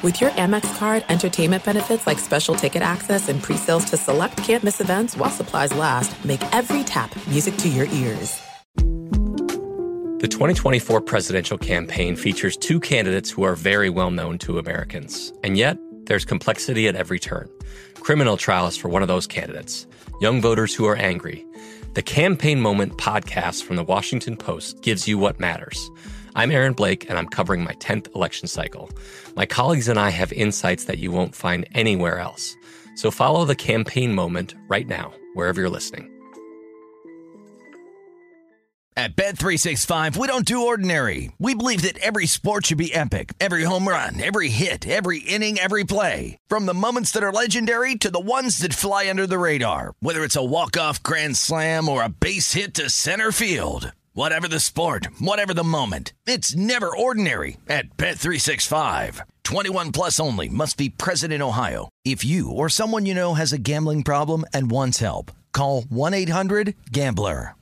With your Amex card, entertainment benefits like special ticket access and pre-sales to select campus events while supplies last, make every tap music to your ears. The 2024 presidential campaign features two candidates who are very well known to Americans. And yet, there's complexity at every turn. Criminal trials for one of those candidates, young voters who are angry. The Campaign Moment podcast from the Washington Post gives you what matters. I'm Aaron Blake, and I'm covering my 10th election cycle. My colleagues and I have insights that you won't find anywhere else. So follow the campaign moment right now, wherever you're listening. At Bet365, we don't do ordinary. We believe that every sport should be epic every home run, every hit, every inning, every play. From the moments that are legendary to the ones that fly under the radar, whether it's a walk-off grand slam or a base hit to center field. Whatever the sport, whatever the moment, it's never ordinary at Bet365. 21 plus only must be present in Ohio. If you or someone you know has a gambling problem and wants help, call 1-800-GAMBLER.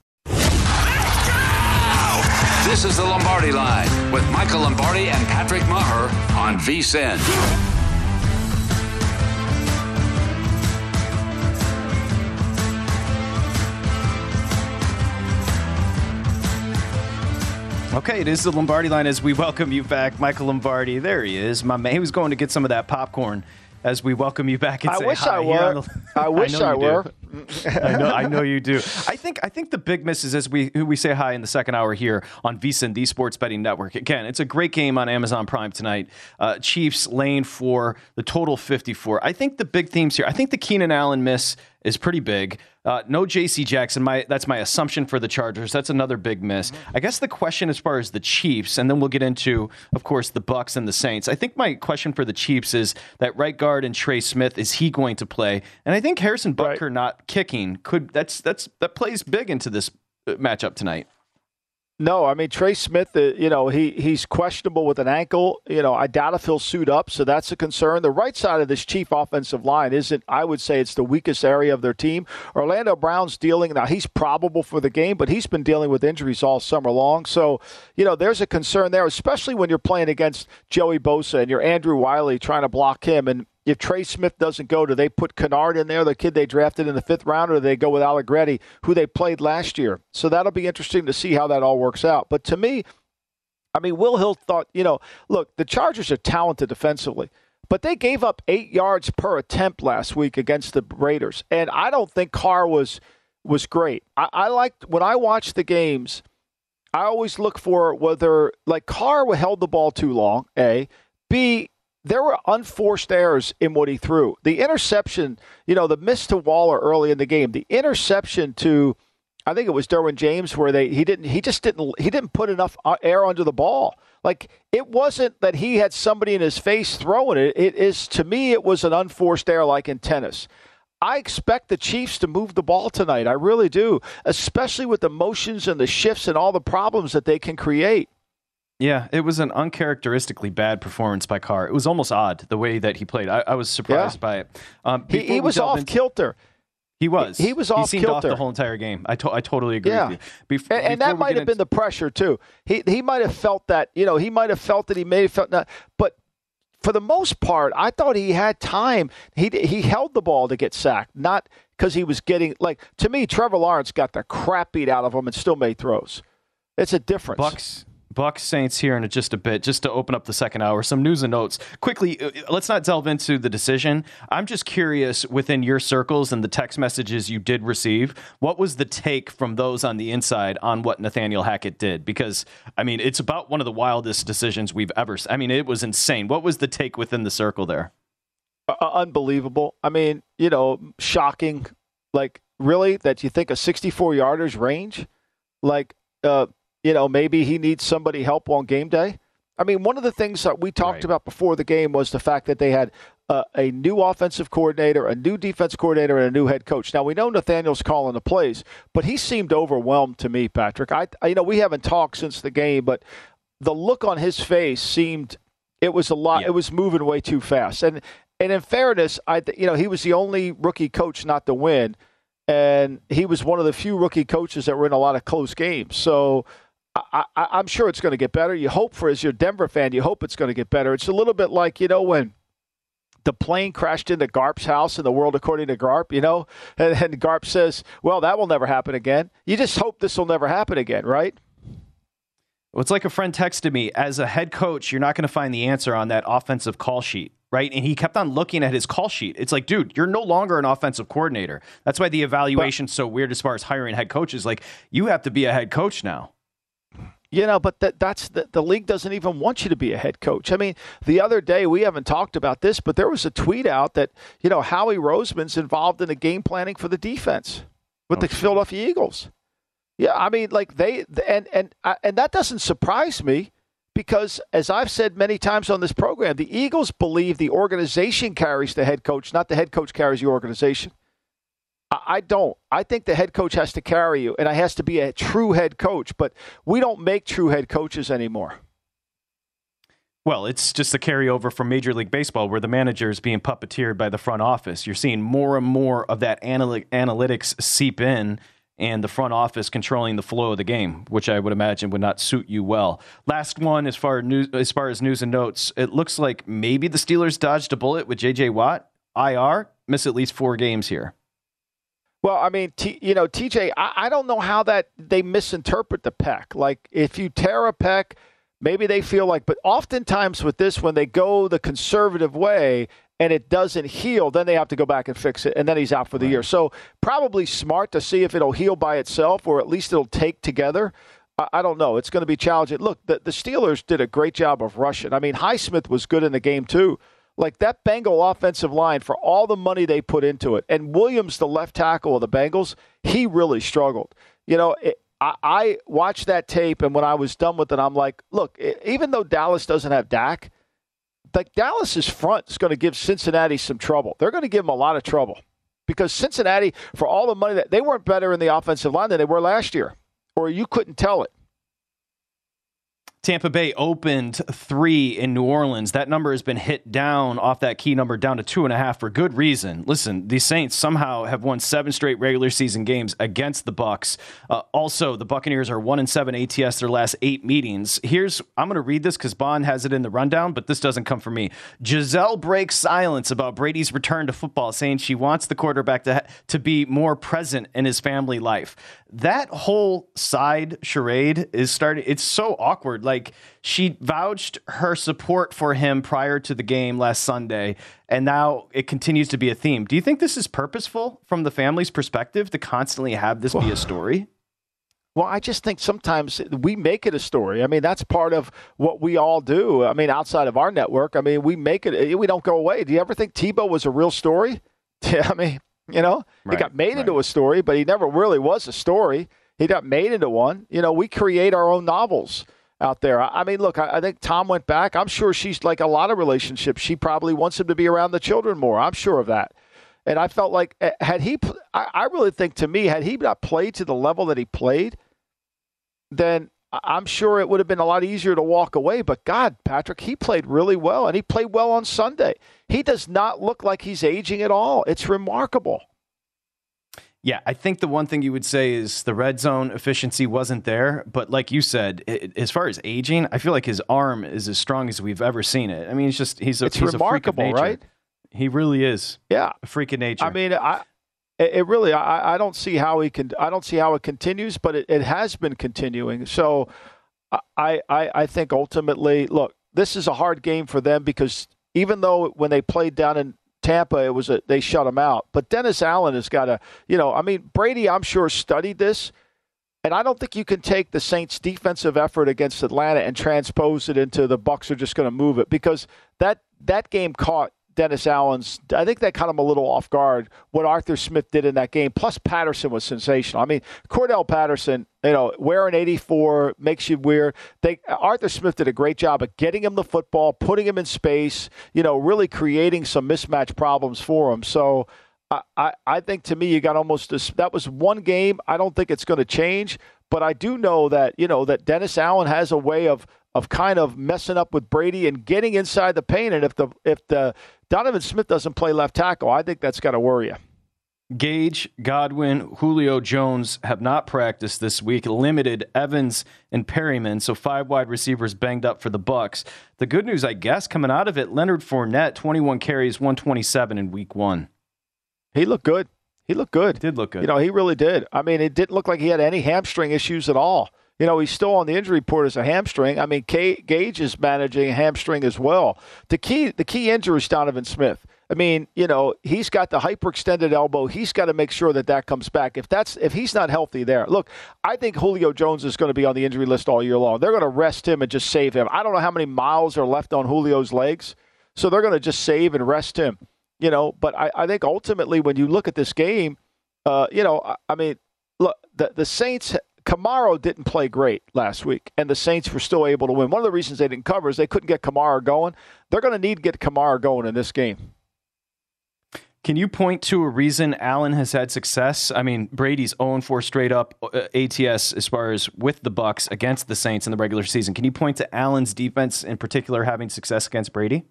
This is the Lombardi Line with Michael Lombardi and Patrick Meagher on VSIN. Okay, it is the Lombardi line as we welcome you back, Michael Lombardi. There he is, my man. He was going to get some of that popcorn as we welcome you back and I say wish hi I were. the- I wish I do. were. I know, I know you do. I think, I think the big miss is as we we say hi in the second hour here on VSiN, the Sports Betting Network. Again, it's a great game on Amazon Prime tonight. Uh, Chiefs lane for the total 54. I think the big themes here. I think the Keenan Allen miss is pretty big. Uh, no J.C. Jackson. My that's my assumption for the Chargers. That's another big miss. I guess the question as far as the Chiefs, and then we'll get into, of course, the Bucks and the Saints. I think my question for the Chiefs is that right guard and Trey Smith is he going to play? And I think Harrison Butker not kicking could that's that's that plays big into this uh, matchup tonight. No, I mean Trey Smith. Uh, you know he he's questionable with an ankle. You know I doubt if he'll suit up, so that's a concern. The right side of this Chief offensive line isn't. I would say it's the weakest area of their team. Orlando Brown's dealing now. He's probable for the game, but he's been dealing with injuries all summer long. So you know there's a concern there, especially when you're playing against Joey Bosa and you're Andrew Wylie trying to block him and. If Trey Smith doesn't go, do they put Kinnard in there, the kid they drafted in the fifth round, or do they go with Allegretti, who they played last year? So that'll be interesting to see how that all works out. But to me, I mean, Will Hill thought, you know, look, the Chargers are talented defensively, but they gave up eight yards per attempt last week against the Raiders, and I don't think Carr was was great. I, I liked when I watched the games. I always look for whether like Carr held the ball too long. A, B, there were unforced errors in what he threw. The interception, you know, the miss to Waller early in the game, the interception to, I think it was Derwin James, where they he didn't he just didn't he didn't put enough uh, air under the ball. Like it wasn't that he had somebody in his face throwing it. It is to me, it was an unforced error like in tennis. I expect the Chiefs to move the ball tonight. I really do, especially with the motions and the shifts and all the problems that they can create. Yeah, it was an uncharacteristically bad performance by Carr. It was almost odd the way that he played. I, I was surprised Yeah. by it. Um, He, he was off into- kilter. He was. He was off He seemed off kilter. the whole entire game. I, to- I totally agree Yeah. with you. Bef- And, and that might have been into- the pressure too. He he might have felt that you know he might have felt that he may have felt that, but for the most part, I thought he had time. He he held the ball to get sacked, not because he was getting like to me. Trevor Lawrence got the crap beat out of him and still made throws. It's a difference. Bucks. Bucks Saints here in just a bit, just to open up the second hour. Some news and notes. Quickly, uh, let's not delve into the decision. I'm just curious within your circles and the text messages you did receive, what was the take from those on the inside on what Nathaniel Hackett did? Because, I mean, it's about one of the wildest decisions we've ever I mean, it was insane. What was the take within the circle there? Uh, unbelievable. I mean, you know, shocking. Like, really, that you think a 64 yarders range? Like, uh, you know, maybe he needs somebody help on game day. I mean, one of the things that we talked Right. about before the game was the fact that they had uh, a new offensive coordinator, a new defense coordinator, and a new head coach. Now we know Nathaniel's calling the plays, but he seemed overwhelmed to me, Patrick. I, I you know, we haven't talked since the game, but the look on his face seemed it was a lot. Yeah. It was moving way too fast. And and in fairness, I you know he was the only rookie coach not to win, and he was one of the few rookie coaches that were in a lot of close games. So I, am sure it's going to get better. You hope for, as your Denver fan, you hope it's going to get better. It's a little bit like, you know, when the plane crashed into Garp's house in the world according to Garp, you know, and, and Garp says, well, that will never happen again. You just hope this will never happen again, right? Well, it's like a friend texted me as a head coach, you're not going to find the answer on that offensive call sheet right? And he kept on looking at his call sheet. It's like, dude, you're no longer an offensive coordinator. That's why the evaluation's so weird as far as hiring head coaches. Like, you have to be a head coach now. You know, but that, that's the, the league doesn't even want you to be a head coach. I mean, the other day we haven't talked about this, but there was a tweet out that you know Howie Roseman's involved in the game planning for the defense with the oh, Philadelphia Eagles. Yeah, I mean, like they and and uh, and that doesn't surprise me because, as I've said many times on this program, the Eagles believe the organization carries the head coach, not the head coach carries the organization. I don't. I think the head coach has to carry you, and it has to be a true head coach. But we don't make true head coaches anymore. Well, it's just the carryover from Major League Baseball where the manager is being puppeteered by the front office. You're seeing more and more of that analytics seep in and the front office controlling the flow of the game, which I would imagine would not suit you well. Last one, as far as news, as far as news and notes, it looks like maybe the Steelers dodged a bullet with J.J. Watt, IR, miss at least four games here. Well, I mean, T, you know, TJ, I, I don't know how that they misinterpret the pec. Like, if you tear a pec, maybe they feel like, but oftentimes with this, when they go the conservative way and it doesn't heal, then they have to go back and fix it, and then he's out for the right. year. So probably smart to see if it'll heal by itself or at least it'll take together. I, I don't know. It's going to be challenging. Look, the, the Steelers did a great job of rushing. I mean, Highsmith was good in the game too. Like that Bengal offensive line, for all the money they put into it, and Williams, the left tackle of the Bengals, he really struggled. You know, it, I, I watched that tape, and when I was done with it, I'm like, look, it, even though Dallas doesn't have Dak, like Dallas's front is going to give Cincinnati some trouble. They're going to give them a lot of trouble because Cincinnati, for all the money that they weren't better in the offensive line than they were last year, or you couldn't tell it. Tampa Bay opened three in New Orleans. That number has been hit down off that key number down to two and a half for good reason. Listen, the Saints somehow have won seven straight regular season games against the Bucks. Uh, also, the Buccaneers are one and seven ATS their last eight meetings. Here's I'm going to read this because Bond has it in the rundown, but this doesn't come from me. Gisele breaks silence about Brady's return to football, saying she wants the quarterback to to be more present in his family life that whole side charade is starting it's so awkward like she vouched her support for him prior to the game last sunday and now it continues to be a theme do you think this is purposeful from the family's perspective to constantly have this be a story well, I just think sometimes we make it a story. I mean, that's part of what we all do. I mean, outside of our network, I mean, we make it. Eh, we don't go away. Do you ever think Tebow was a real story? I mean, you know, right, he got made right. into a story, but he never really was a story. He got made into one. You know, we create our own novels out there. I, mean, look, I, think Tom went back. I'm sure she's like a lot of relationships. She probably wants him to be around the children more. I'm sure of that. And I felt like eh, had he, I really think to me, had he not played to the level that he played, then I'm sure it would have been a lot easier to walk away. But God, Patrick, he played really well, and he played well on Sunday. He does not look like he's aging at all. It's remarkable. Yeah, I think the one thing you would say is the red zone efficiency wasn't there. But like you said, it, as far as aging, I feel like his arm is as strong as we've ever seen it. I mean, it's just he's a it's he's remarkable, a freak of nature. right? He really is. Yeah, a freak of nature. I mean, I it really I, I don't see how he can I don't see how it continues, but it, it has been continuing. So I, I I think ultimately, look, this is a hard game for them because even though when they played down in Tampa, it was a, they shut him out. But Dennis Allen has got to, you know, I mean, Brady, I'm sure studied this, and I don't think you can take the Saints' defensive effort against Atlanta and transpose it into the Bucks are just going to move it because that that game caught Dennis Allen's. I think that caught him a little off guard what Arthur Smith did in that game. Plus, Patterson was sensational. I mean, Cordarrelle Patterson, you know, wearing 84 makes you weird. They Arthur Smith did a great job of getting him the football, putting him in space. You know, really creating some mismatch problems for him. So. I, I think to me you got almost that was one game. I don't think it's going to change, but I do know that you know that Dennis Allen has a way of of kind of messing up with Brady and getting inside the paint. And if the if the Donovan Smith doesn't play left tackle, I think that's got to worry you. Gage, Godwin, Julio Jones have not practiced this week. Limited Evans and Perriman, so five wide receivers banged up for the Bucks. The good news, I guess, coming out of it, Leonard Fournette, 21 carries, 127 in week one. He looked good. He looked good. Did look good. You know, he really did. I mean, it didn't look like he had any hamstring issues at all. You know, he's still on the injury report as a hamstring. I mean, Gage is managing a hamstring as well. The key, the key injury is Donovan Smith. I mean, you know, he's got the hyperextended elbow. He's got to make sure that that comes back. If that's if he's not healthy there, look, I think Julio Jones is going to be on the injury list all year long. They're going to rest him and just save him. I don't know how many miles are left on Julio's legs, so they're going to just save and rest him. You know, but I, I think ultimately when you look at this game, uh, you know, I, I mean, look, the the Saints Kamara didn't play great last week, and the Saints were still able to win. One of the reasons they didn't cover is they couldn't get Kamara going. They're going to need to get Kamara going in this game. Can you point to a reason Allen has had success? I mean, Brady's 0 4 straight up uh, ATS as far as with the Bucks against the Saints in the regular season. Can you point to Allen's defense in particular having success against Brady?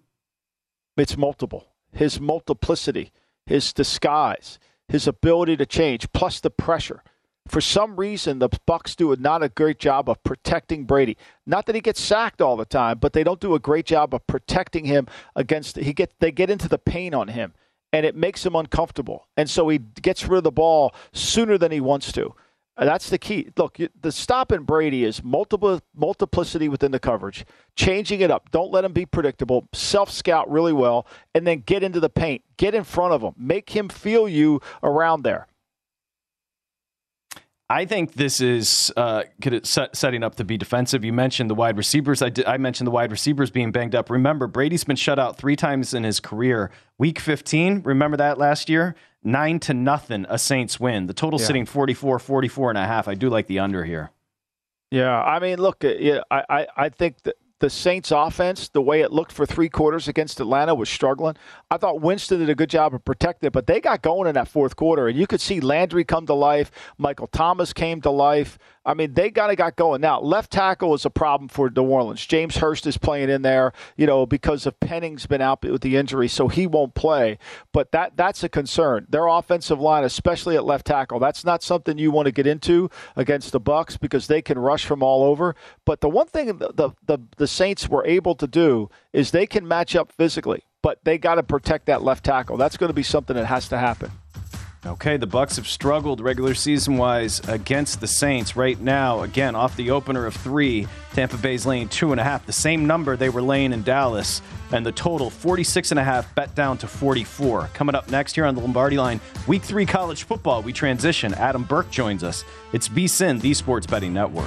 It's multiple. His multiplicity, his disguise, his ability to change, plus the pressure. For some reason, the Bucks do not a great job of protecting Brady. Not that he gets sacked all the time, but they don't do a great job of protecting him against. He get they get into the paint on him and it makes him uncomfortable. And so he gets rid of the ball sooner than he wants to. That's the key. Look, the stop in Brady is multiple multiplicity within the coverage, changing it up. Don't let him be predictable. Self scout really well, and then get into the paint. Get in front of him. Make him feel you around there. I think this is uh, set, setting up to be defensive. You mentioned the wide receivers. I, did, I mentioned the wide receivers being banged up. Remember, Brady's been shut out three times in his career. Week 15, remember that last year? Nine to nothing, a Saints win. The total yeah. sitting 44, 44 and a half. I do like the under here. Yeah, I mean, look, yeah, I, I, I think that the Saints offense, the way it looked for three quarters against Atlanta, was struggling. I thought Winston did a good job of protecting it, but they got going in that fourth quarter, and you could see Landry come to life. Michael Thomas came to life. I mean, they kind of got going. Now, left tackle is a problem for New Orleans. James Hurst is playing in there, you know, because of Penning's been out with the injury, so he won't play. But that that's a concern. Their offensive line, especially at left tackle, that's not something you want to get into against the Bucks because they can rush from all over. But the one thing the the, the, the Saints were able to do is they can match up physically, but they got to protect that left tackle. That's going to be something that has to happen. Okay, the Bucks have struggled regular season wise against the Saints right now. Again, off the opener of three, Tampa Bay's laying two and a half, the same number they were laying in Dallas, and the total 46 and a half bet down to 44. Coming up next here on the Lombardi line, week three college football, we transition. Adam Burke joins us. It's VSiN, the Sports Betting Network.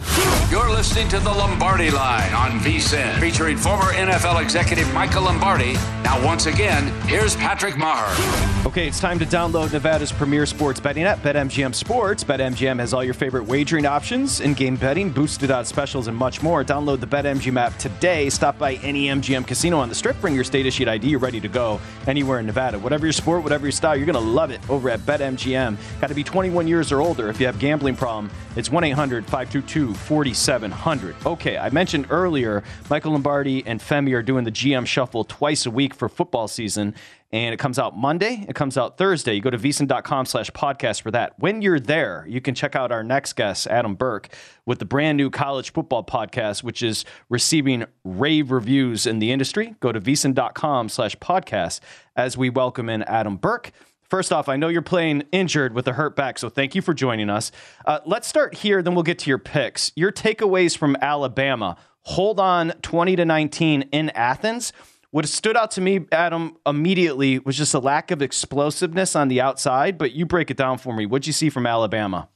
800 GAMBLER. You're listening to the Lombardi Line on VSIN, featuring former NFL executive Michael Lombardi. Now, once again, here's Patrick Meagher. Okay, it's time to download Nevada's premier sports betting app, BetMGM Sports. BetMGM has all your favorite wagering options, in-game betting, boosted odds specials, and much more. Download the BetMGM app today. Stop by any MGM casino on the Strip. Bring your state-issued ID. You're ready to go anywhere in Nevada. Whatever your sport, whatever your style, you're going to love it over at BetMGM. Got to be 21 years or older. If you have gambling problem, it's 1-800-522-4700. Okay, I mentioned earlier Michael Lombardi and Femi are doing the GM Shuffle twice a week for football season and it comes out Monday. It comes out Thursday. You go to vsin.com slash podcast for that. When you're there, you can check out our next guest, Adam Burke, with the brand new college football podcast, which is receiving rave reviews in the industry. Go to vsin.com slash podcast as we welcome in Adam Burke. First off, I know you're playing injured with a hurt back, so thank you for joining us. Uh, let's start here, then we'll get to your picks. Your takeaways from Alabama. Hold on 20 to 19 in Athens. What stood out to me, Adam, immediately was just a lack of explosiveness on the outside. But you break it down for me. What'd you see from Alabama?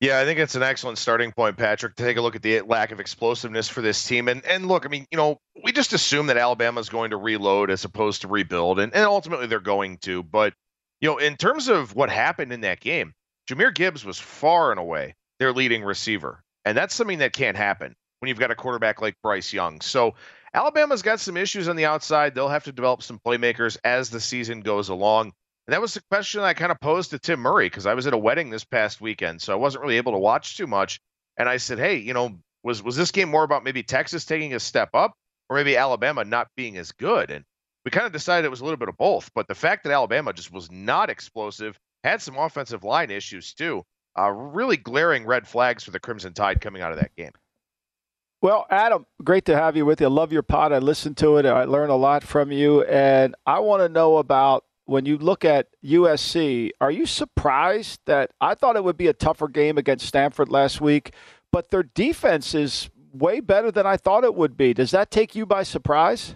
Yeah, I think it's an excellent starting point, Patrick, to take a look at the lack of explosiveness for this team. And and look, I mean, you know, we just assume that Alabama is going to reload as opposed to rebuild, and, and ultimately they're going to. But you know, in terms of what happened in that game, Jahmyr Gibbs was far and away their leading receiver, and that's something that can't happen when you've got a quarterback like Bryce Young. So Alabama's got some issues on the outside. They'll have to develop some playmakers as the season goes along. And that was the question I kind of posed to Tim Murray because I was at a wedding this past weekend, so I wasn't really able to watch too much. And I said, "Hey, you know, was was this game more about maybe Texas taking a step up, or maybe Alabama not being as good?" And we kind of decided it was a little bit of both. But the fact that Alabama just was not explosive, had some offensive line issues too, uh, really glaring red flags for the Crimson Tide coming out of that game. Well, Adam, great to have you with you. I love your pod. I listen to it. I learn a lot from you. And I want to know about when you look at USC, are you surprised that I thought it would be a tougher game against Stanford last week, but their defense is way better than I thought it would be. Does that take you by surprise?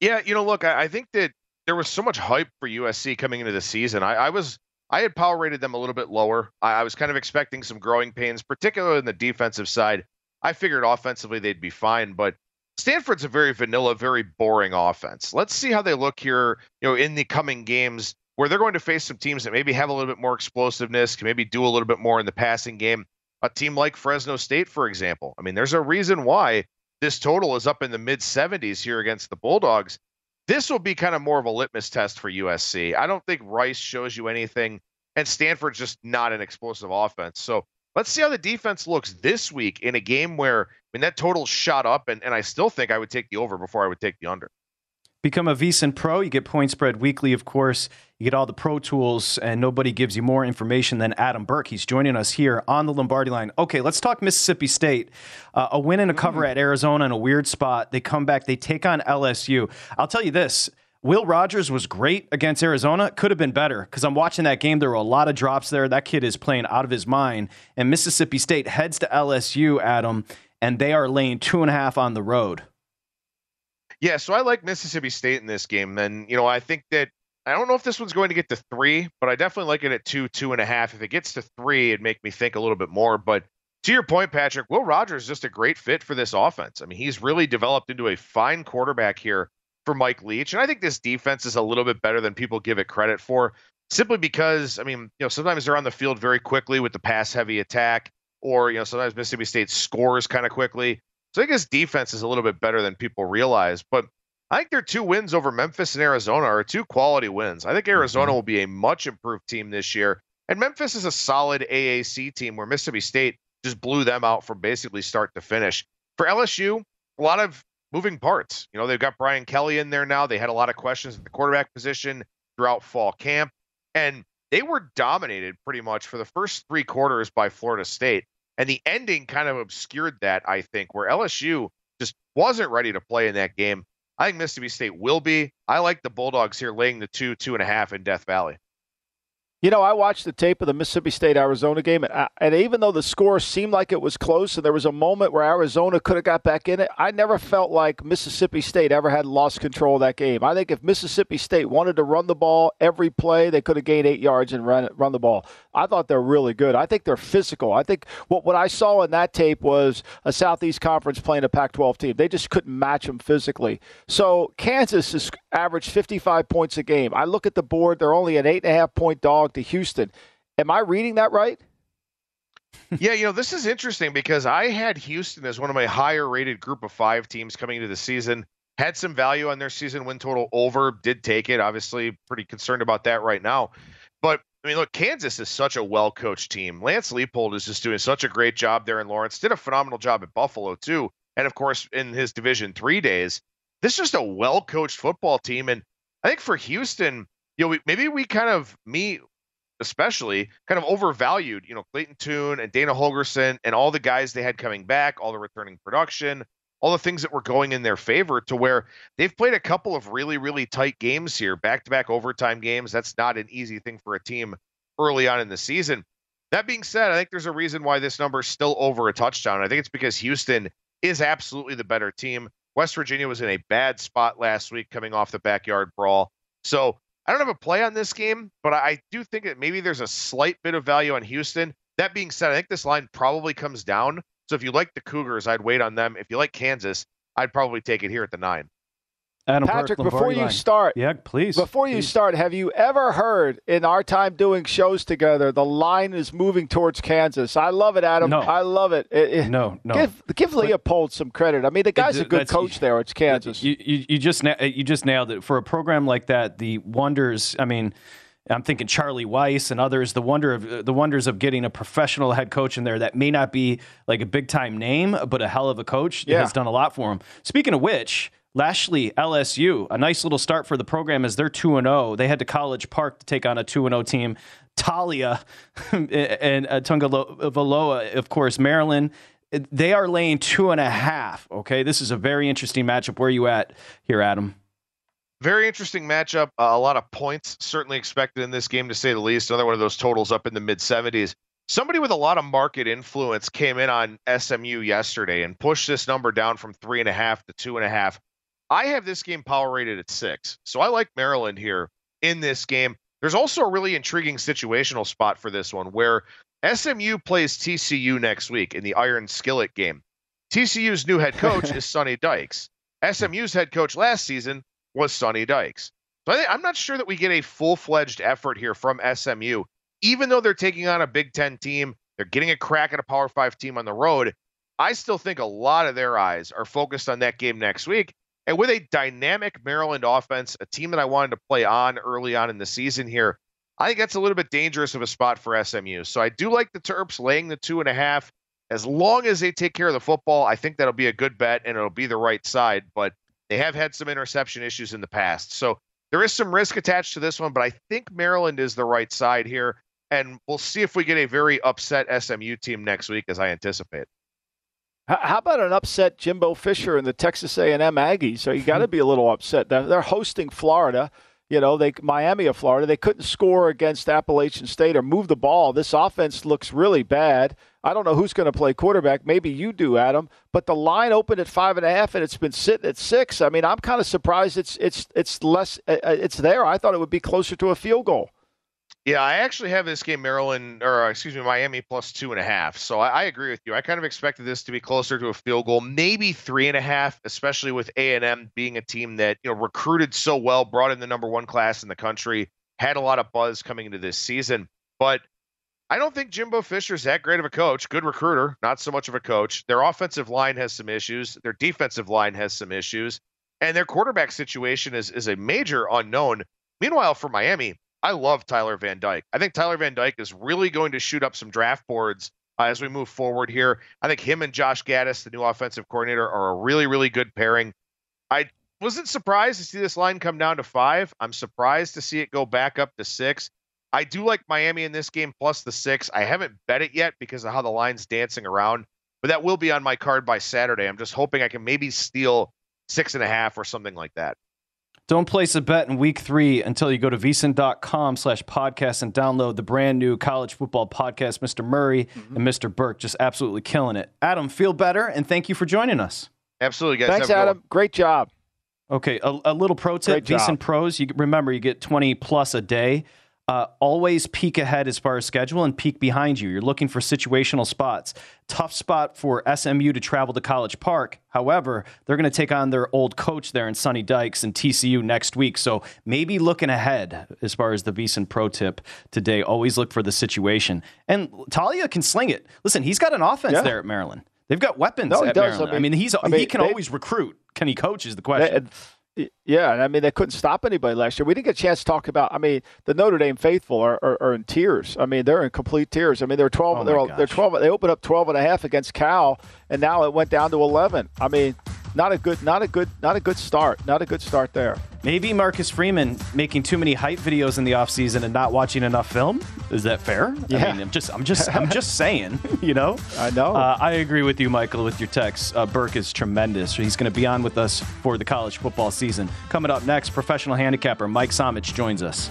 Yeah, you know, look, I, I think that there was so much hype for USC coming into the season. I, I was I had power rated them a little bit lower. I, I was kind of expecting some growing pains, particularly in the defensive side. I figured offensively they'd be fine, but Stanford's a very vanilla, very boring offense. Let's see how they look here, you know, in the coming games where they're going to face some teams that maybe have a little bit more explosiveness, can maybe do a little bit more in the passing game. A team like Fresno State, for example. I mean, there's a reason why this total is up in the mid 70s here against the Bulldogs. This will be kind of more of a litmus test for USC. I don't think Rice shows you anything, and Stanford's just not an explosive offense. So Let's see how the defense looks this week in a game where I mean that total shot up, and, and I still think I would take the over before I would take the under. Become a VSIN Pro. You get point spread weekly, of course. You get all the pro tools, and nobody gives you more information than Adam Burke. He's joining us here on the Lombardi line. Okay, let's talk Mississippi State. Uh, a win and a cover mm. at Arizona in a weird spot. They come back, they take on LSU. I'll tell you this Will Rogers was great against Arizona. Could have been better because I'm watching that game. There were a lot of drops there. That kid is playing out of his mind. And Mississippi State heads to LSU, Adam, and they are laying two and a half on the road. Yeah, so I like Mississippi State in this game. And, you know, I think that I don't know if this one's going to get to three, but I definitely like it at two, two and a half. If it gets to three, it'd make me think a little bit more. But to your point, Patrick, Will Rogers is just a great fit for this offense. I mean, he's really developed into a fine quarterback here for Mike Leach. And I think this defense is a little bit better than people give it credit for, simply because, I mean, you know, sometimes they're on the field very quickly with the pass heavy attack, or, you know, sometimes Mississippi State scores kind of quickly. So I think his defense is a little bit better than people realize. But I think their two wins over Memphis and Arizona are two quality wins. I think Arizona mm-hmm. will be a much improved team this year. And Memphis is a solid AAC team where Mississippi State just blew them out from basically start to finish. For LSU, a lot of moving parts. You know, they've got Brian Kelly in there now. They had a lot of questions at the quarterback position throughout fall camp, and they were dominated pretty much for the first three quarters by Florida State. And the ending kind of obscured that, I think, where LSU just wasn't ready to play in that game. I think Mississippi State will be. I like the Bulldogs here laying the two, two and a half in Death Valley. You know, I watched the tape of the Mississippi State Arizona game, and, I, and, even though the score seemed like it was close, and there was a moment where Arizona could have got back in it, I never felt like Mississippi State ever had lost control of that game. I think if Mississippi State wanted to run the ball every play, they could have gained eight yards and run run the ball. I thought they're really good. I think they're physical. I think what what I saw in that tape was a Southeast Conference playing a Pac-12 team. They just couldn't match them physically. So Kansas has averaged 55 points a game. I look at the board; they're only an eight and a half point dog to Houston. Am I reading that right? yeah, you know, this is interesting because I had Houston as one of my higher rated group of five teams coming into the season. Had some value on their season win total over, did take it. Obviously, pretty concerned about that right now. I mean, look, Kansas is such a well coached team. Lance Leipold is just doing such a great job there in Lawrence. Did a phenomenal job at Buffalo, too. And of course, in his division three days, this is just a well coached football team. And I think for Houston, you know, maybe we kind of, me especially kind of overvalued, you know, Clayton Tune and Dana Holgorsen and all the guys they had coming back, all the returning production, all the things that were going in their favor to where they've played a couple of really, really tight games here, back to back overtime games. That's not an easy thing for a team early on in the season. That being said, I think there's a reason why this number is still over a touchdown. I think it's because Houston is absolutely the better team. West Virginia was in a bad spot last week coming off the backyard brawl. So I don't have a play on this game, but I do think that maybe there's a slight bit of value on Houston. That being said, I think this line probably comes down. So if you like the Cougars, I'd wait on them. If you like Kansas, I'd probably take it here at the nine. Adam Patrick, Burke, before you line. start, yeah, please. Before you start, have you ever heard in our time doing shows together the line is moving towards Kansas? I love it, Adam. No. I love it. it, it no, no. Give, give Leipold some credit. I mean, the guy's it, a good coach there. It's Kansas. You, you, you just you just nailed it for a program like that. The wonders. I mean. I'm thinking Charlie Weis and others. The wonder of the wonders of getting a professional head coach in there that may not be like a big time name, but a hell of a coach yeah. has done a lot for him. Speaking of which, Lashlee LSU, a nice little start for the program as they're 2 and 0. They head to College Park to take on a 2 and 0 team. Taulia and uh, Tagovailoa, of course, Maryland. They are laying two and a half. Okay, this is a very interesting matchup. Where are you at here, Adam? Very interesting matchup. Uh, a lot of points certainly expected in this game, to say the least. Another one of those totals up in the mid 70s. Somebody with a lot of market influence came in on SMU yesterday and pushed this number down from three and a half to two and a half. I have this game power rated at six. So I like Maryland here in this game. There's also a really intriguing situational spot for this one where SMU plays TCU next week in the Iron Skillet game. TCU's new head coach is Sonny Dykes. SMU's head coach last season was Sonny Dykes. So I am not sure that we get a full fledged effort here from SMU, even though they're taking on a Big Ten team. They're getting a crack at a Power Five team on the road. I still think a lot of their eyes are focused on that game next week. And with a dynamic Maryland offense, a team that I wanted to play on early on in the season here, I think that's a little bit dangerous of a spot for SMU. So I do like the Terps laying the two and a half. As long as they take care of the football, I think that'll be a good bet and it'll be the right side. But they have had some interception issues in the past. So there is some risk attached to this one, but I think Maryland is the right side here. And we'll see if we get a very upset SMU team next week, as I anticipate. How about an upset Jimbo Fisher and the Texas A&M Aggies? So you got to hmm. be a little upset. They're hosting Florida. You know, they Miami of Florida. They couldn't score against Appalachian State or move the ball. This offense looks really bad. I don't know who's going to play quarterback. Maybe you do, Adam. But the line opened at five and a half, and it's been sitting at six. I mean, I'm kind of surprised it's it's it's less. Uh, uh, it's there. I thought it would be closer to a field goal. Yeah, I actually have this game Maryland or uh, excuse me Miami plus two and a half. So I, I, agree with you. I kind of expected this to be closer to a field goal, maybe three and a half, especially with A and M being a team that you know recruited so well, brought in the number one class in the country, had a lot of buzz coming into this season. But I don't think Jimbo Fisher's that great of a coach. Good recruiter, not so much of a coach. Their offensive line has some issues. Their defensive line has some issues, and their quarterback situation is is a major unknown. Meanwhile, for Miami, I love Tyler Van Dyke. I think Tyler Van Dyke is really going to shoot up some draft boards uh, as we move forward here. I think him and Josh Gattis, the new offensive coordinator, are a really, really good pairing. I wasn't surprised to see this line come down to five. I'm surprised to see it go back up to six. I do like Miami in this game plus the six. I haven't bet it yet because of how the line's dancing around, but that will be on my card by Saturday. I'm just hoping I can maybe steal six and a half or something like that. Don't place a bet in week three until you go to vsin.com slash podcast and download the brand new college football podcast. Mr. Murray mm-hmm. and Mr. Burke just absolutely killing it. Adam, feel better and thank you for joining us. Absolutely, guys. Thanks, Adam. Great job. Okay, a, a little pro tip: VSIN Pros. You remember you get twenty plus a day. Uh, always peek ahead as far as schedule and peek behind you. You're looking for situational spots. Tough spot for SMU to travel to College Park. However, they're going to take on their old coach there in Sonny Dykes and TCU next week. So maybe looking ahead as far as the VSIN pro tip today. Always look for the situation. And Taulia can sling it. Listen, he's got an offense yeah. there at Maryland. They've got weapons no, at Maryland. I mean, I mean he's I mean, he can they, always recruit. Can he coach? Is the question. They, yeah, I mean they couldn't stop anybody last year. We didn't get a chance to talk about. I mean, the Notre Dame faithful are, are, are in tears. I mean, they're in complete tears. I mean, they're twelve. Oh they're, they're twelve. They opened up 12 and a half against Cal, and now it went down to eleven. I mean, not a good, not a good, not a good start. Not a good start there. Maybe Marcus Freeman making too many hype videos in the offseason and not watching enough film. Is that fair? Yeah. I mean, I'm just, I'm just, I'm just saying. You know. I know. Uh, I agree with you, Michael, with your text. Uh, Burke is tremendous. He's going to be on with us for the college football season. Coming up next, professional handicapper Mike Somich joins us.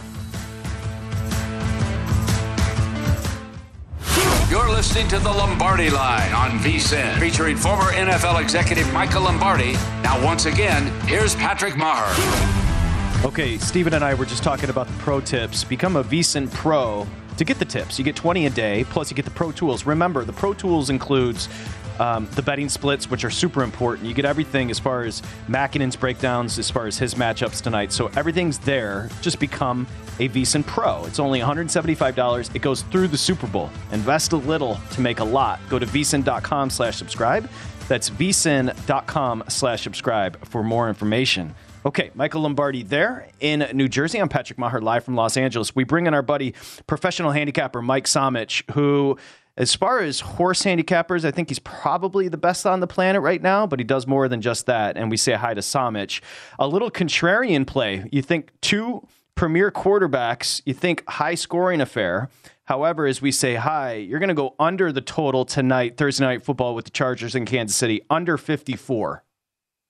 Listening to the Lombardi Line on VSIN, featuring former NFL executive Michael Lombardi. Now, once again, here's Patrick Meagher. Okay, Stephen and I were just talking about the pro tips. Become a VSIN Pro to get the tips. You get 20 a day, plus you get the Pro Tools. Remember, the Pro Tools includes um, the betting splits, which are super important. You get everything as far as Makinen's breakdowns, as far as his matchups tonight. So everything's there. Just become a VSIN Pro. It's only $175. It goes through the Super Bowl. Invest a little to make a lot. Go to vsin.com slash subscribe. That's vsin.com slash subscribe for more information. Okay, Michael Lombardi there in New Jersey. I'm Patrick Meagher live from Los Angeles. We bring in our buddy, professional handicapper Mike Somich, who as far as horse handicappers, I think he's probably the best on the planet right now, but he does more than just that. And we say hi to Somich. A little contrarian play. You think two premier quarterbacks, you think high scoring affair. However, as we say hi, you're going to go under the total tonight, Thursday night football with the Chargers in Kansas City, under 54.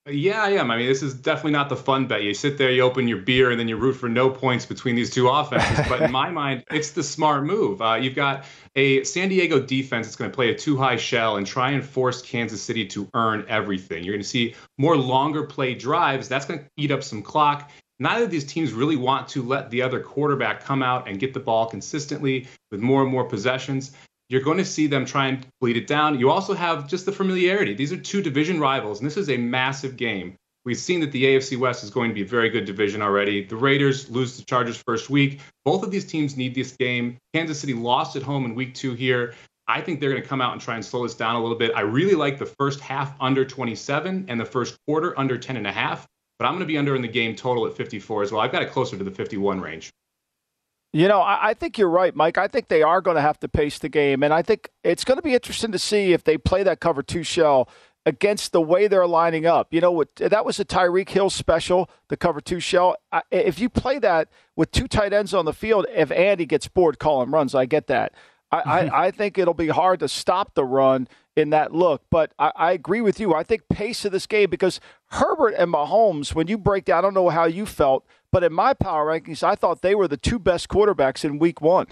Yeah, I am. I mean, this is definitely not the fun bet. You sit there, you open your beer, and then you root for no points between these two offenses. But in my mind, it's the smart move. Uh, you've got a San Diego defense that's going to play a two high shell and try and force Kansas City to earn everything. You're going to see more longer play drives. That's going to eat up some clock. Neither of these teams really want to let the other quarterback come out and get the ball consistently with more and more possessions you're going to see them try and bleed it down. You also have just the familiarity. These are two division rivals, and this is a massive game. We've seen that the AFC West is going to be a very good division already. The Raiders lose the Chargers first week. Both of these teams need this game. Kansas City lost at home in week two here. I think they're going to come out and try and slow this down a little bit. I really like the first half under 27 and the first quarter under 10 and a half, but I'm going to be under in the game total at 54 as well. I've got it closer to the 51 range. You know, I, I, think you're right, Mike. I think they are going to have to pace the game, and I think it's going to be interesting to see if they play that cover two shell against the way they're lining up. You know, what that was a Tyreek Hill special, the cover two shell. If you play that with two tight ends on the field, if Andy gets bored calling runs, I get that. I, I, I think it'll be hard to stop the run in that look. But I, I, agree with you. I think pace of this game because Herbert and Mahomes, when you break down, I don't know how you felt, but in my power rankings, I thought they were the two best quarterbacks in week one.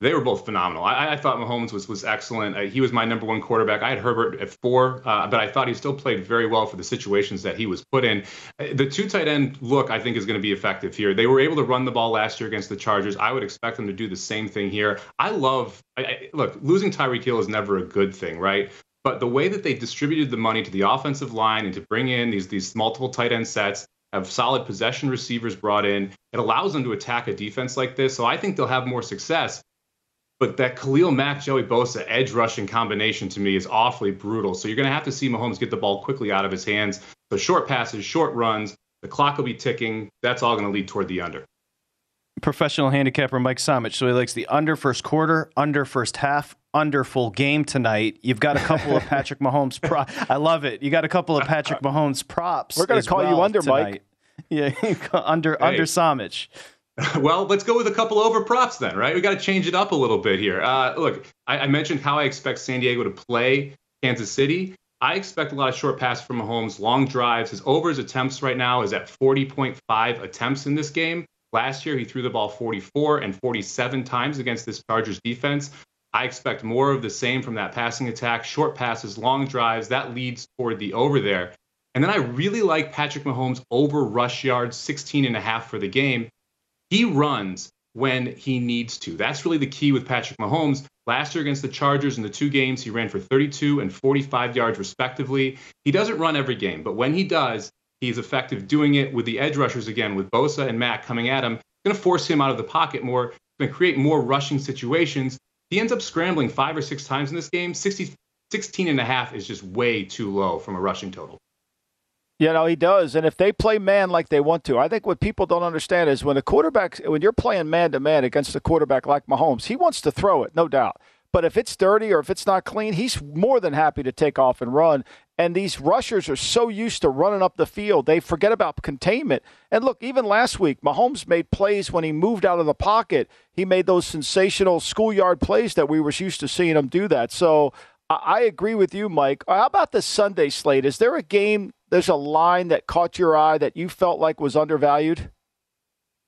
They were both phenomenal. I, I thought Mahomes was was excellent. Uh, he was my number one quarterback. I had Herbert at four, uh, but I thought he still played very well for the situations that he was put in. Uh, the two tight end look, I think, is going to be effective here. They were able to run the ball last year against the Chargers. I would expect them to do the same thing here. I love. I, I, look, losing Tyreek Hill is never a good thing, right? But the way that they distributed the money to the offensive line and to bring in these these multiple tight end sets, have solid possession receivers brought in. It allows them to attack a defense like this. So I think they'll have more success. But that Khalil Mack, Joey Bosa edge rushing combination to me is awfully brutal. So you're going to have to see Mahomes get the ball quickly out of his hands. So short passes, short runs, the clock will be ticking. That's all going to lead toward the under. Professional handicapper Mike Somich. So he likes the under first quarter, under first half, under full game tonight. You've got a couple of Patrick Mahomes prop. I love it. You got a couple of Patrick Mahomes props. We're going to call well you under, tonight. Mike. Yeah, under hey. under Somich. well, let's go with a couple over props then, right? We got to change it up a little bit here. Uh, look, I, I, mentioned how I expect San Diego to play Kansas City. I expect a lot of short passes from Mahomes, long drives. His over his attempts right now is at 40.5 attempts in this game. Last year, he threw the ball 44 and 47 times against this Chargers defense. I expect more of the same from that passing attack, short passes, long drives. That leads toward the over there. And then I really like Patrick Mahomes over rush yards, 16 and a half for the game. He runs when he needs to. That's really the key with Patrick Mahomes. Last year against the Chargers in the two games, he ran for 32 and 45 yards respectively. He doesn't run every game, but when he does, he's effective doing it with the edge rushers again, with Bosa and Mack coming at him. Going to force him out of the pocket more, going to create more rushing situations. He ends up scrambling five or six times in this game. 60, 16 and a half is just way too low from a rushing total. You know, he does. And if they play man like they want to, I think what people don't understand is when a quarterback, when you're playing man to man against a quarterback like Mahomes, he wants to throw it, no doubt. But if it's dirty or if it's not clean, he's more than happy to take off and run. And these rushers are so used to running up the field, they forget about containment. And look, even last week, Mahomes made plays when he moved out of the pocket. He made those sensational schoolyard plays that we were used to seeing him do that. So I agree with you, Mike. How about the Sunday slate? Is there a game there's a line that caught your eye that you felt like was undervalued?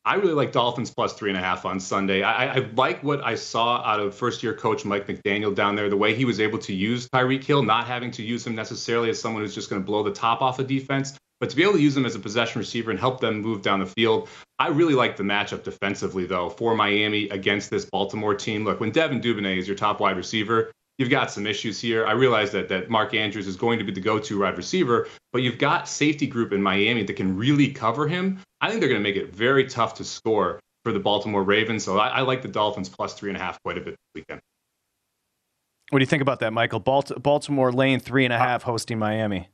I really like Dolphins plus three and a half on Sunday. I, I like what I saw out of first year coach Mike McDaniel down there, the way he was able to use Tyreek Hill, not having to use him necessarily as someone who's just going to blow the top off a defense, but to be able to use him as a possession receiver and help them move down the field. I really like the matchup defensively, though, for Miami against this Baltimore team. Look, when Devin Duvernay is your top wide receiver, you've got some issues here. I realize that that Mark Andrews is going to be the go-to wide receiver, but you've got safety group in Miami that can really cover him. I think they're going to make it very tough to score for the Baltimore Ravens. So I, I like the Dolphins plus three and a half quite a bit this weekend. What do you think about that, Michael? Balt- Baltimore lane three and a half hosting Miami.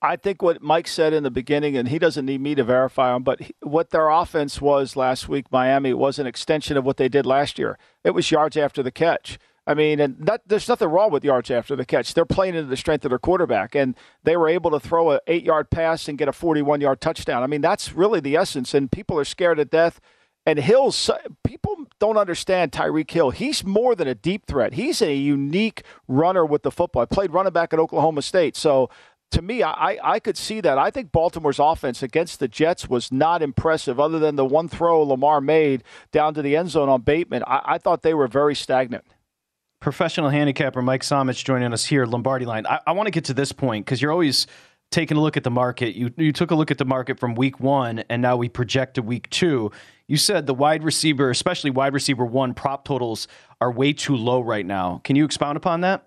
I think what Mike said in the beginning, and he doesn't need me to verify him, but what their offense was last week, Miami, was an extension of what they did last year. It was yards after the catch. I mean, and that, there's nothing wrong with yards after the catch. They're playing into the strength of their quarterback, and they were able to throw an eight yard pass and get a 41 yard touchdown. I mean, that's really the essence, and people are scared to death. And Hill's people don't understand Tyreek Hill. He's more than a deep threat. He's a unique runner with the football. I played running back at Oklahoma State, so to me, I, I could see that. I think Baltimore's offense against the Jets was not impressive, other than the one throw Lamar made down to the end zone on Bateman. I, I thought they were very stagnant. Professional handicapper Mike Somich joining us here, Lombardi line. I, I want to get to this point because you're always taking a look at the market. You you took a look at the market from week one, and now we project to week two. You said the wide receiver, especially wide receiver one, prop totals are way too low right now. Can you expound upon that?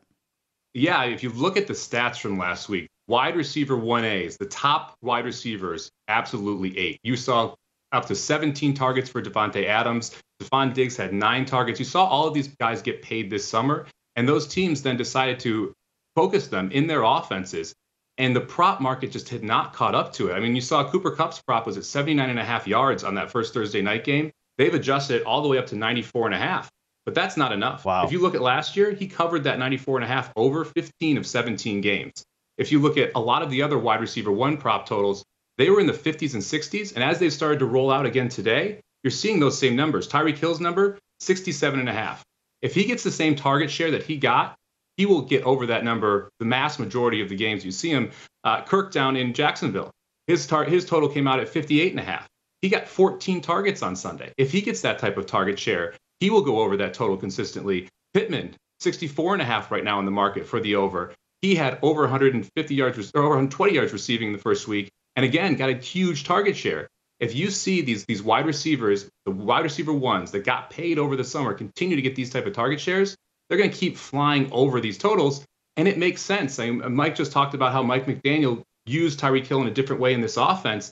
Yeah, if you look at the stats from last week, wide receiver 1As, the top wide receivers, absolutely eight. You saw up to 17 targets for Davante Adams. Stefon Diggs had nine targets. You saw all of these guys get paid this summer, and those teams then decided to focus them in their offenses. And the prop market just had not caught up to it. I mean, you saw Cooper Kupp's prop was at 79 and a half yards on that first Thursday night game. They've adjusted it all the way up to 94 and a half. But that's not enough. Wow. If you look at last year, he covered that 94 and a half over 15 of 17 games. If you look at a lot of the other wide receiver one prop totals, they were in the 50s and 60s. And as they've started to roll out again today, you're seeing those same numbers. Tyreek Hill's number, 67 and a half. If he gets the same target share that he got, he will get over that number the mass majority of the games you see him. Uh, Kirk down in Jacksonville, his, tar- his total came out at 58 and a half. He got 14 targets on Sunday. If he gets that type of target share, he will go over that total consistently. Pittman, 64 and a half right now in the market for the over. He had over 150 yards or over 120 yards receiving the first week, and again got a huge target share if you see these these wide receivers, the wide receiver ones that got paid over the summer, continue to get these type of target shares, they're going to keep flying over these totals, and it makes sense. I mean, Mike just talked about how Mike McDaniel used Tyreek Hill in a different way in this offense.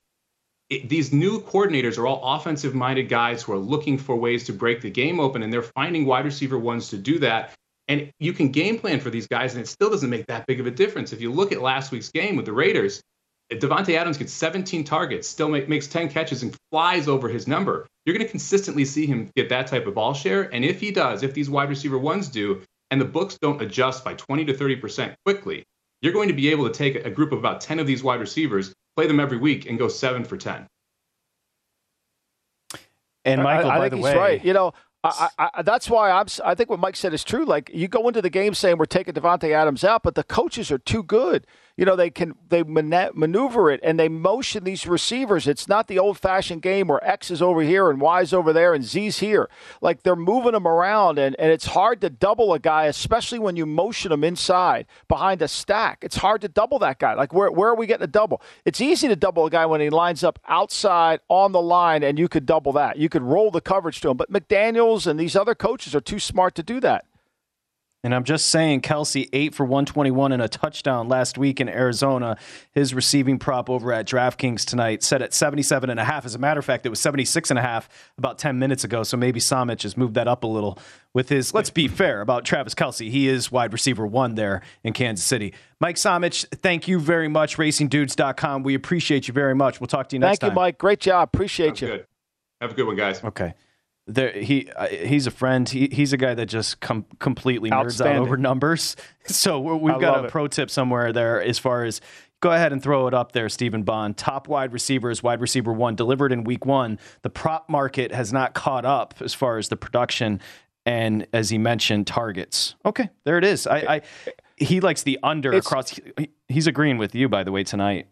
It, these new coordinators are all offensive minded guys who are looking for ways to break the game open, and they're finding wide receiver ones to do that. And you can game plan for these guys, and it still doesn't make that big of a difference. If you look at last week's game with the Raiders, Davante Adams gets 17 targets, still make, makes 10 catches, and flies over his number. You're going to consistently see him get that type of ball share. And if he does, if these wide receiver ones do, and the books don't adjust by 20 to 30% quickly, you're going to be able to take a group of about 10 of these wide receivers, play them every week, and go seven for 10. And Michael, I, I by think the he's way, right. You know, I, I, that's why I'm. I think what Mike said is true. Like you go into the game saying we're taking Davante Adams out, but the coaches are too good you know they can they maneuver it and they motion these receivers. It's not the old-fashioned game where X is over here and Y is over there and Z's here. Like they're moving them around and, and it's hard to double a guy, especially when you motion them inside behind a stack. It's hard to double that guy. Like where where are we getting a double? It's easy to double a guy when he lines up outside on the line and you could double that. You could roll the coverage to him. But McDaniels and these other coaches are too smart to do that. And I'm just saying, Kelce, eight for 121 and a touchdown last week in Arizona. His receiving prop over at DraftKings tonight set at 77 and a half. As a matter of fact, it was 76 and a half about 10 minutes ago. So maybe Somich has moved that up a little with his, let's be fair about Travis Kelce. He is wide receiver one there in Kansas City. Mike Somich, thank you very much. RacingDudes.com. We appreciate you very much. We'll talk to you next time. Thank you, Mike. Great job. Appreciate Sounds you. Good. Have a good one, guys. Okay there he uh, he's a friend. He, he's a guy that just com- completely nerds out over numbers. So we've got a it. pro tip somewhere there as far as go ahead and throw it up there, Stephen Bond. Top wide receivers, wide receiver one, delivered in week one. The prop market has not caught up as far as the production and as he mentioned, targets. Okay, there it is. I, I he likes the under it's, across. He's agreeing with you, by the way, tonight.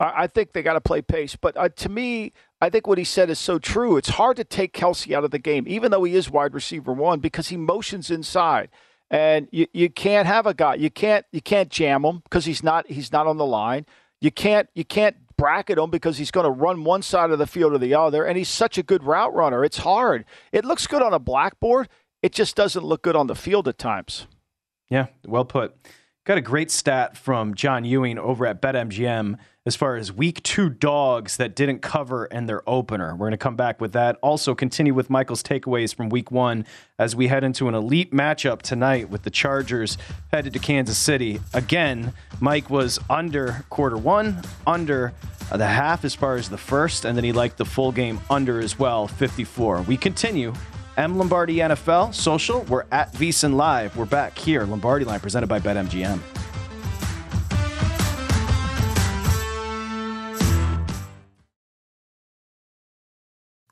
I think they got to play pace. But uh, to me, I think what he said is so true. It's hard to take Kelce out of the game, even though he is wide receiver one, because he motions inside, and you, you can't have a guy. You can't you can't jam him because he's not he's not on the line. You can't you can't bracket him because he's going to run one side of the field or the other, and he's such a good route runner. It's hard. It looks good on a blackboard. It just doesn't look good on the field at times. Yeah, well put. Got a great stat from John Ewing over at BetMGM as far as week two dogs that didn't cover and their opener. We're going to come back with that. Also, continue with Michael's takeaways from week one as we head into an elite matchup tonight with the Chargers headed to Kansas City. Again, Mike was under quarter one, under the half as far as the first, and then he liked the full game under as well, 54. We continue M Lombardi NFL social. We're at VSiN Live. We're back here, Lombardi Line, presented by BetMGM.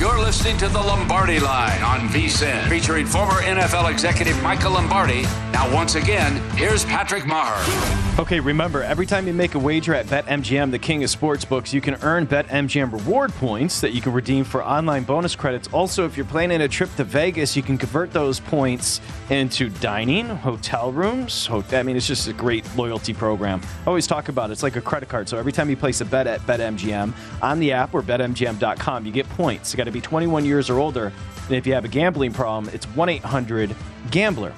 You're listening to the Lombardi Line on VSiN, featuring former NFL executive Michael Lombardi. Now, once again, here's Patrick Meagher. Okay, remember, every time you make a wager at BetMGM, the king of sportsbooks, you can earn BetMGM reward points that you can redeem for online bonus credits. Also, if you're planning a trip to Vegas, you can convert those points into dining, hotel rooms. I mean, it's just a great loyalty program. I always talk about it. It's like a credit card. So every time you place a bet at BetMGM on the app or BetMGM.com, you get points. You got to be 21 years or older. And if you have a gambling problem, it's 1 800 Gambler.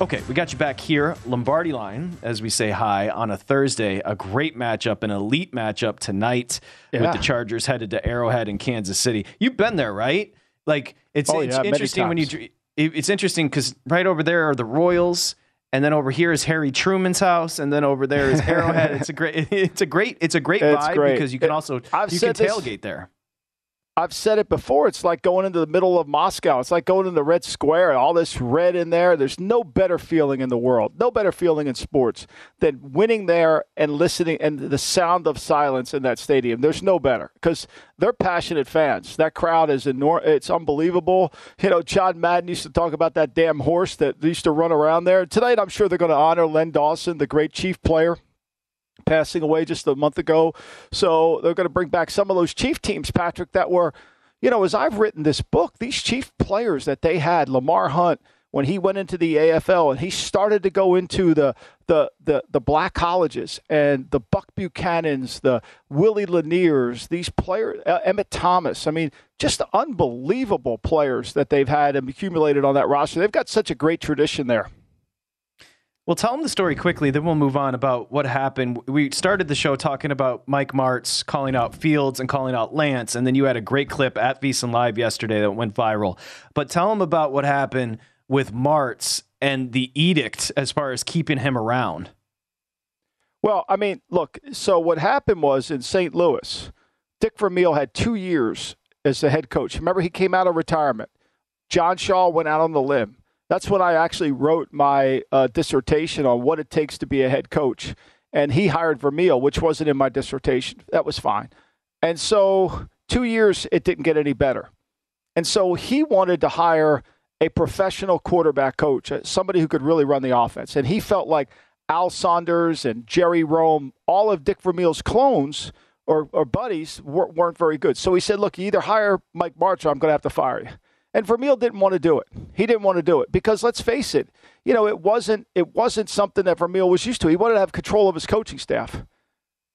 Okay, we got you back here, Lombardi line, as we say hi on a Thursday. A great matchup, an elite matchup tonight yeah. with the Chargers headed to Arrowhead in Kansas City. You've been there, right? Like it's, oh, it's yeah, interesting when you. It's interesting because right over there are the Royals and then over here is Harry Truman's house, and then over there is Arrowhead. it's a great, it's a great, it's a great It's vibe great. because you can It- also I've you can said this- tailgate there. I've said it before. It's like going into the middle of Moscow. It's like going into Red Square. All this red in there. There's no better feeling in the world, no better feeling in sports than winning there and listening and the sound of silence in that stadium. There's no better because they're passionate fans. That crowd is enormous. It's unbelievable. You know, John Madden used to talk about that damn horse that used to run around there. Tonight, I'm sure they're going to honor Len Dawson, the great chief player passing away just a month ago. So they're going to bring back some of those Chief teams, Patrick, that were, you know, as I've written this book, these Chief players that they had, Lamar Hunt, when he went into the AFL and he started to go into the the the, the black colleges and the Buck Buchanans, the Willie Laniers, these players, uh, Emmitt Thomas. I mean, just unbelievable players that they've had and accumulated on that roster. They've got such a great tradition there. Well, tell them the story quickly, then we'll move on about what happened. We started the show talking about Mike Martz calling out Fields and calling out Lance, and then you had a great clip at VSiN Live yesterday that went viral. But tell them about what happened with Martz and the edict as far as keeping him around. Well, I mean, look, so what happened was in St. Louis, Dick Vermeil had two years as the head coach. Remember, he came out of retirement. John Shaw went out on the limb. That's when I actually wrote my uh, dissertation on what it takes to be a head coach. And he hired Vermeil, which wasn't in my dissertation. That was fine. And so, two years, it didn't get any better. And so, he wanted to hire a professional quarterback coach, uh, somebody who could really run the offense. And he felt like Al Saunders and Jerry Rhome, all of Dick Vermeil's clones or, or buddies, weren't, weren't very good. So he said, Look, you either hire Mike Martz or I'm going to have to fire you. And Vermeil didn't want to do it. He didn't want to do it because let's face it, you know, it wasn't it wasn't something that Vermeil was used to. He wanted to have control of his coaching staff,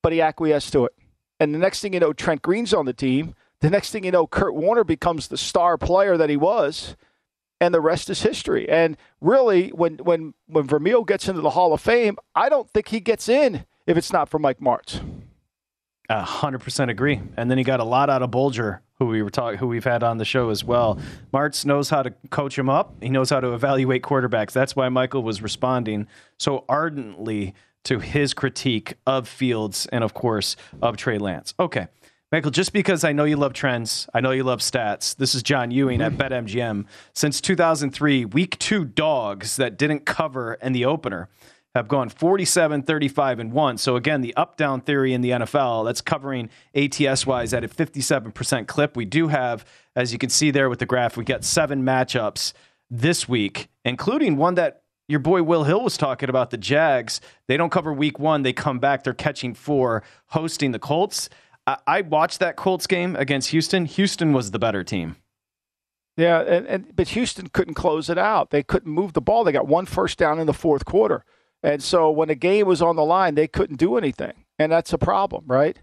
but he acquiesced to it. And the next thing you know, Trent Green's on the team. The next thing you know, Kurt Warner becomes the star player that he was, and the rest is history. And really, when when when Vermeil gets into the Hall of Fame, I don't think he gets in if it's not for Mike Martz. Hundred percent agree. And then he got a lot out of Bulger, who we were talking, who we've had on the show as well. Martz knows how to coach him up. He knows how to evaluate quarterbacks. That's why Michael was responding so ardently to his critique of Fields and, of course, of Trey Lance. Okay. Michael, just because I know you love trends, I know you love stats. This is John Ewing at BetMGM. Since 2003, week two dogs that didn't cover in the opener have gone 47, 35, and 1. So, again, the up down theory in the NFL, that's covering ATS wise at a 57% clip. We do have, as you can see there with the graph, we got seven matchups this week, including one that your boy Will Hill was talking about the Jags. They don't cover week one, they come back, they're catching four, hosting the Colts. I, I watched that Colts game against Houston. Houston was the better team. Yeah, and, and but Houston couldn't close it out. They couldn't move the ball. They got one first down in the fourth quarter. And so when the game was on the line, they couldn't do anything. And that's a problem, right?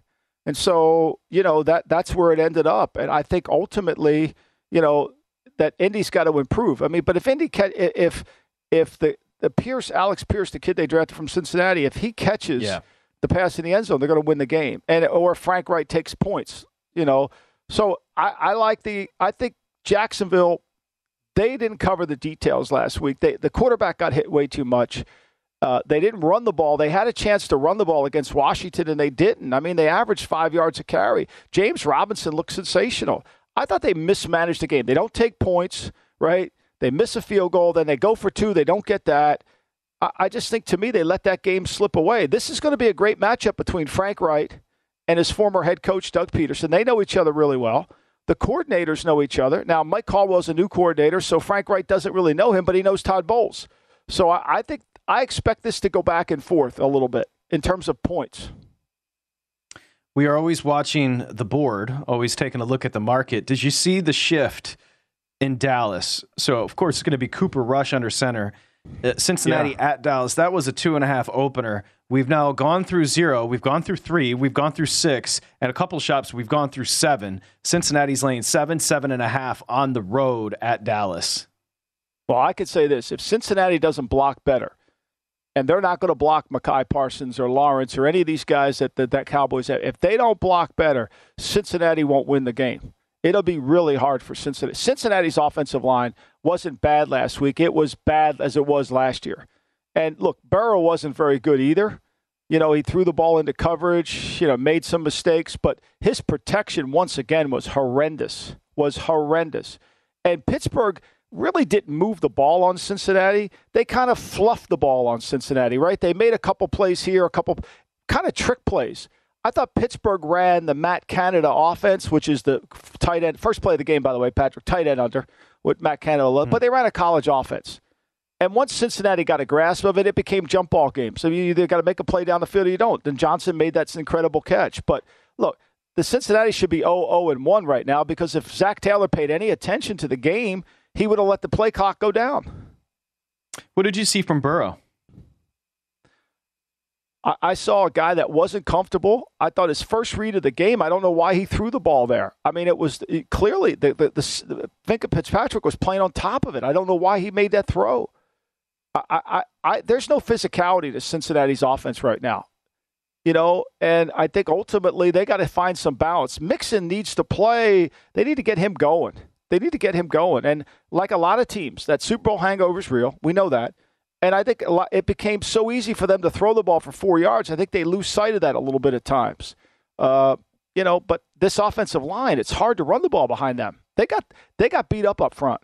And so, you know, that that's where it ended up. And I think ultimately, you know, that Indy's got to improve. I mean, but if Indy ca- if if the the Pierce Alec Pierce, the kid they drafted from Cincinnati, if he catches Yeah. the pass in the end zone, they're going to win the game. And or Frank Reich takes points, you know. So I, I like the I think Jacksonville they didn't cover the details last week. They, the quarterback got hit way too much. Uh, they didn't run the ball. They had a chance to run the ball against Washington, and they didn't. I mean, they averaged five yards a carry. James Robinson looked sensational. I thought they mismanaged the game. They don't take points, right? They miss a field goal, then they go for two. They don't get that. I, I just think, to me, they let that game slip away. This is going to be a great matchup between Frank Reich and his former head coach, Doug Pederson. They know each other really well. The coordinators know each other. Now, Mike Caldwell's a new coordinator, so Frank Reich doesn't really know him, but he knows Todd Bowles. So I, I think I expect this to go back and forth a little bit in terms of points. We are always watching the board, always taking a look at the market. Did you see the shift in Dallas? So, of course, it's going to be Cooper Rush under center. Uh, Cincinnati at Dallas. That was a two and a half opener. We've now gone through zero. We've gone through three. We've gone through six. And a couple shops, we've gone through seven. Cincinnati's laying seven, seven and a half on the road at Dallas. Well, I could say this if Cincinnati doesn't block better, and they're not going to block Micah Parsons or Lawrence or any of these guys that, that, that Cowboys have, if they don't block better, Cincinnati won't win the game. It'll be really hard for Cincinnati. Cincinnati's offensive line wasn't bad last week. It was bad as it was last year. And look, Burrow wasn't very good either. You know, he threw the ball into coverage, you know, made some mistakes, but his protection once again was horrendous. Was horrendous. And Pittsburgh really didn't move the ball on Cincinnati. They kind of fluffed the ball on Cincinnati, right? They made a couple plays here, a couple kind of trick plays. I thought Pittsburgh ran the Matt Canada offense, which is the tight end first play of the game, by the way, Patrick, tight end under with Matt Canada, mm-hmm. but they ran a college offense. And once Cincinnati got a grasp of it, it became jump ball games. So you either got to make a play down the field or you don't. Then Johnson made that incredible catch. But look, the Cincinnati should be 0 and 1 right now because if Zac Taylor paid any attention to the game, he would have let the play clock go down. What did you see from Burrow? I, I saw a guy that wasn't comfortable. I thought his first read of the game, I don't know why he threw the ball there. I mean, it was it, clearly the, the, the, the Fitzpatrick was playing on top of it. I don't know why he made that throw. I, I, I, there's no physicality to Cincinnati's offense right now. You know, and I think ultimately they got to find some balance. Mixon needs to play. They need to get him going. They need to get him going. And like a lot of teams, that Super Bowl hangover is real. We know that. And I think lot, it became so easy for them to throw the ball for four yards. I think they lose sight of that a little bit at times. Uh, you know, but this offensive line, it's hard to run the ball behind them. They got they got beat up up front.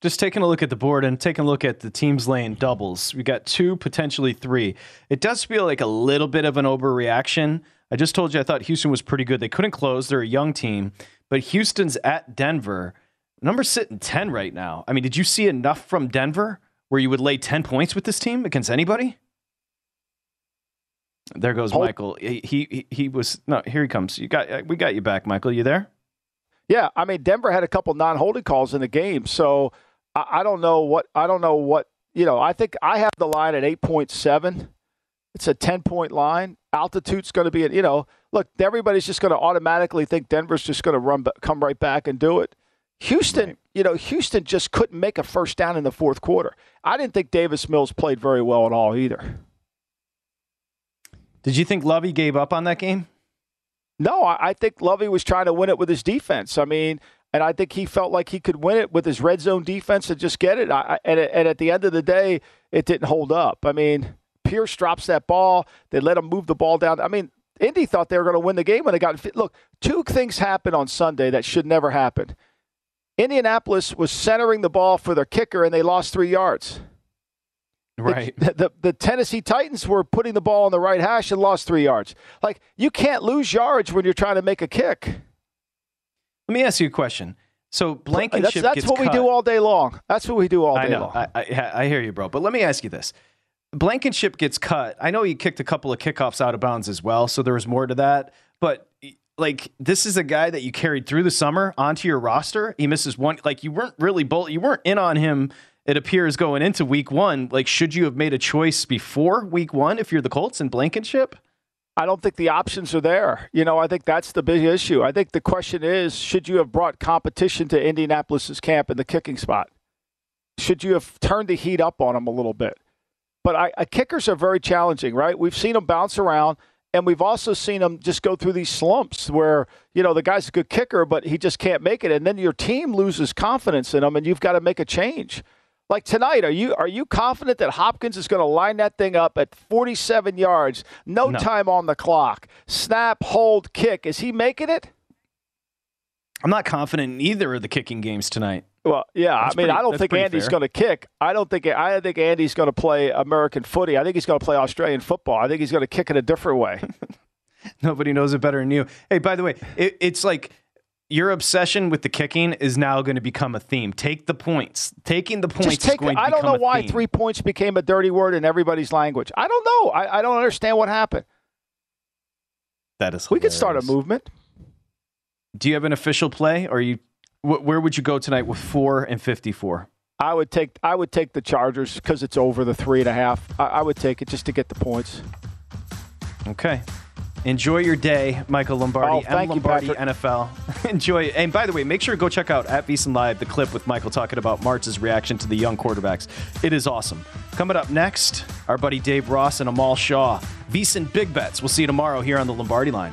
Just taking a look at the board and taking a look at the teams laying doubles. We got two, potentially three. It does feel like a little bit of an overreaction. I just told you I thought Houston was pretty good. They couldn't close. They're a young team, but Houston's at Denver. Number sitting 10 right now. I mean, did you see enough from Denver where you would lay 10 points with this team against anybody? There goes Hold. Michael. He, he he was no. Here he comes. You got we got you back, Michael. You there? Yeah, I mean Denver had a couple non-holding calls in the game, so I, I don't know what I don't know what you know. I think I have the line at eight point seven. It's a ten point line. Altitude's going to be at you know. Look, everybody's just going to automatically think Denver's just going to run come right back and do it. Houston, right. you know, Houston just couldn't make a first down in the fourth quarter. I didn't think Davis Mills played very well at all either. Did you think Lovie gave up on that game? No, I, I think Lovie was trying to win it with his defense. I mean, and I think he felt like he could win it with his red zone defense and just get it. I, and, and at the end of the day, it didn't hold up. I mean, Pierce drops that ball. They let him move the ball down. I mean, Indy thought they were going to win the game when they got. Look, two things happened on Sunday that should never happen. Indianapolis was centering the ball for their kicker and they lost three yards. Right. The, the, the, Tennessee Titans were putting the ball on the right hash and lost three yards. Like, you can't lose yards when you're trying to make a kick. Let me ask you a question. So Blankenship that's, that's what cut. we do all day long. That's what we do all day I know. long. I, I, I hear you, bro. But let me ask you this. Blankenship gets cut. I know he kicked a couple of kickoffs out of bounds as well, so there was more to that. But like this is a guy that you carried through the summer onto your roster. He misses one. Like you weren't really bold. You weren't in on him. It appears going into week one. Like should you have made a choice before week one if you're the Colts and Blankenship? I don't think the options are there. You know, I think that's the big issue. I think the question is should you have brought competition to Indianapolis's camp in the kicking spot? Should you have turned the heat up on them a little bit? But I, I, kickers are very challenging, right? We've seen them bounce around. And we've also seen them just go through these slumps where, you know, the guy's a good kicker, but he just can't make it. And then your team loses confidence in him and you've got to make a change. Like tonight, are you are you confident that Hopkins is going to line that thing up at 47 yards, no, no, time on the clock, snap, hold, kick? Is he making it? I'm not confident in either of the kicking games tonight. Well, yeah, that's I mean, pretty, I don't think Andy's going to kick. I don't think I think Andy's going to play American footy. I think he's going to play Australian football. I think he's going to kick it a different way. Nobody knows it better than you. Hey, by the way, it, it's like your obsession with the kicking is now going to become a theme. Take the points. Taking the points take, I don't know why theme. three points became a dirty word in everybody's language. I don't know. I, I don't understand what happened. That is. Hilarious. We could start a movement. Do you have an official play, or you where would you go tonight with four and fifty-four? I would take I would take the Chargers because it's over the three and a half. I, I would take it just to get the points. Okay. Enjoy your day, Michael Lombardi. Oh, M. Lombardi you, NFL. Enjoy. And by the way, make sure to go check out at VSiN Live the clip with Michael talking about Martz's reaction to the young quarterbacks. It is awesome. Coming up next, our buddy Dave Ross and Amal Shaw. VSiN Big Bets. We'll see you tomorrow here on the Lombardi line.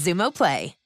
Xumo Play.